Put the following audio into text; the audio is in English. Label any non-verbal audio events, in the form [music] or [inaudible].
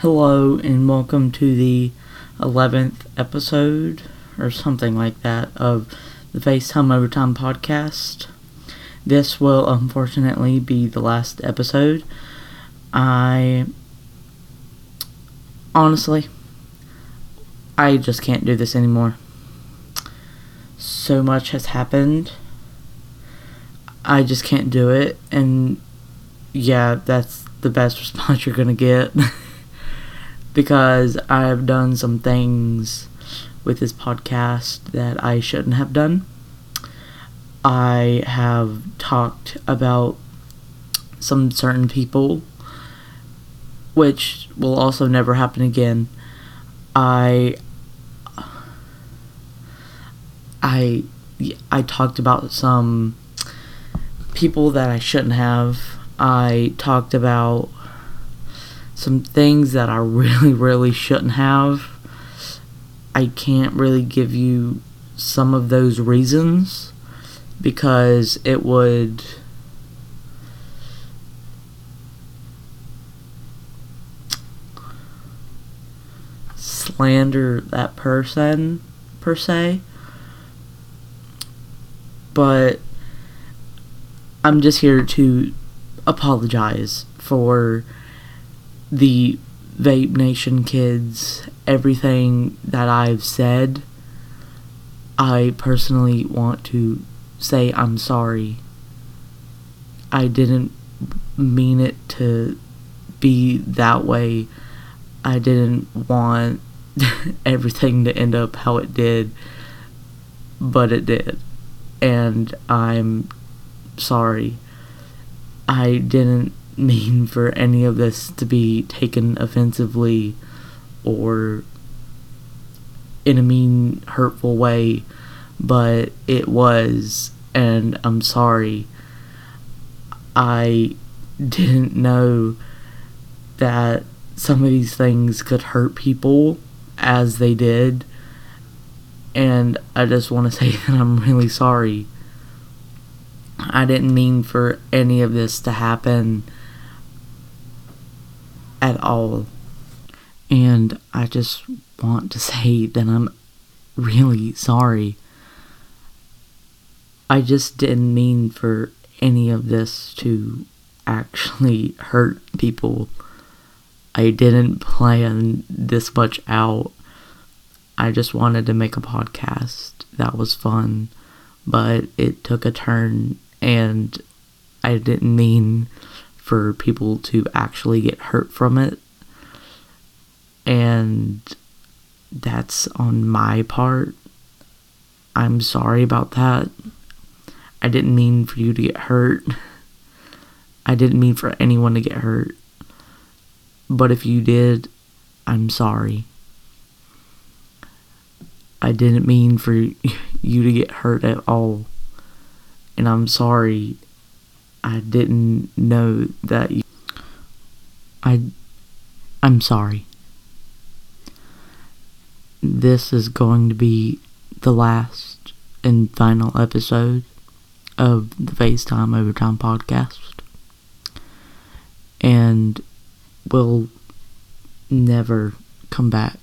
Hello, and welcome to the 11th episode, or something like that, of the FaceTime Overtime podcast. This will unfortunately be the last episode. I. Honestly, I just can't do this anymore. So much has happened. I just can't do it, and yeah, that's the best [laughs] response you're gonna get. [laughs] because I've done some things with this podcast that I shouldn't have done. I have talked about some certain people, which will also never happen again. I I I talked about some people that I shouldn't have. I talked about some things that I really, really shouldn't have. I can't really give you some of those reasons because it would slander that person per se but I'm just here to apologize for the Vape Nation kids, everything that I've said. I personally want to say I'm sorry. I didn't mean it to be that way. I didn't want [laughs] everything to end up how it did, but it did. And I'm sorry. I didn't mean for any of this to be taken offensively or in a mean, hurtful way, but it was, and I'm sorry. I didn't know that some of these things could hurt people as they did, and I just want to say [laughs] that I'm really sorry. I didn't mean for any of this to happen at all. And I just want to [laughs] say that I'm really sorry. I just didn't mean for any of this to actually [laughs] hurt people. I didn't plan this much out. I just wanted to make a podcast that was fun, but it took a turn and I didn't mean for people to actually get hurt from it. And that's on my part. I'm sorry about that. I didn't mean for you to get hurt. I didn't mean for anyone to get hurt. But if you did, I'm sorry. I didn't mean for [laughs] you to get hurt at all. And I'm sorry I didn't know that you. I. I'm sorry. This is going to be the last and final episode of the FaceTime Overtime podcast. And we'll never come back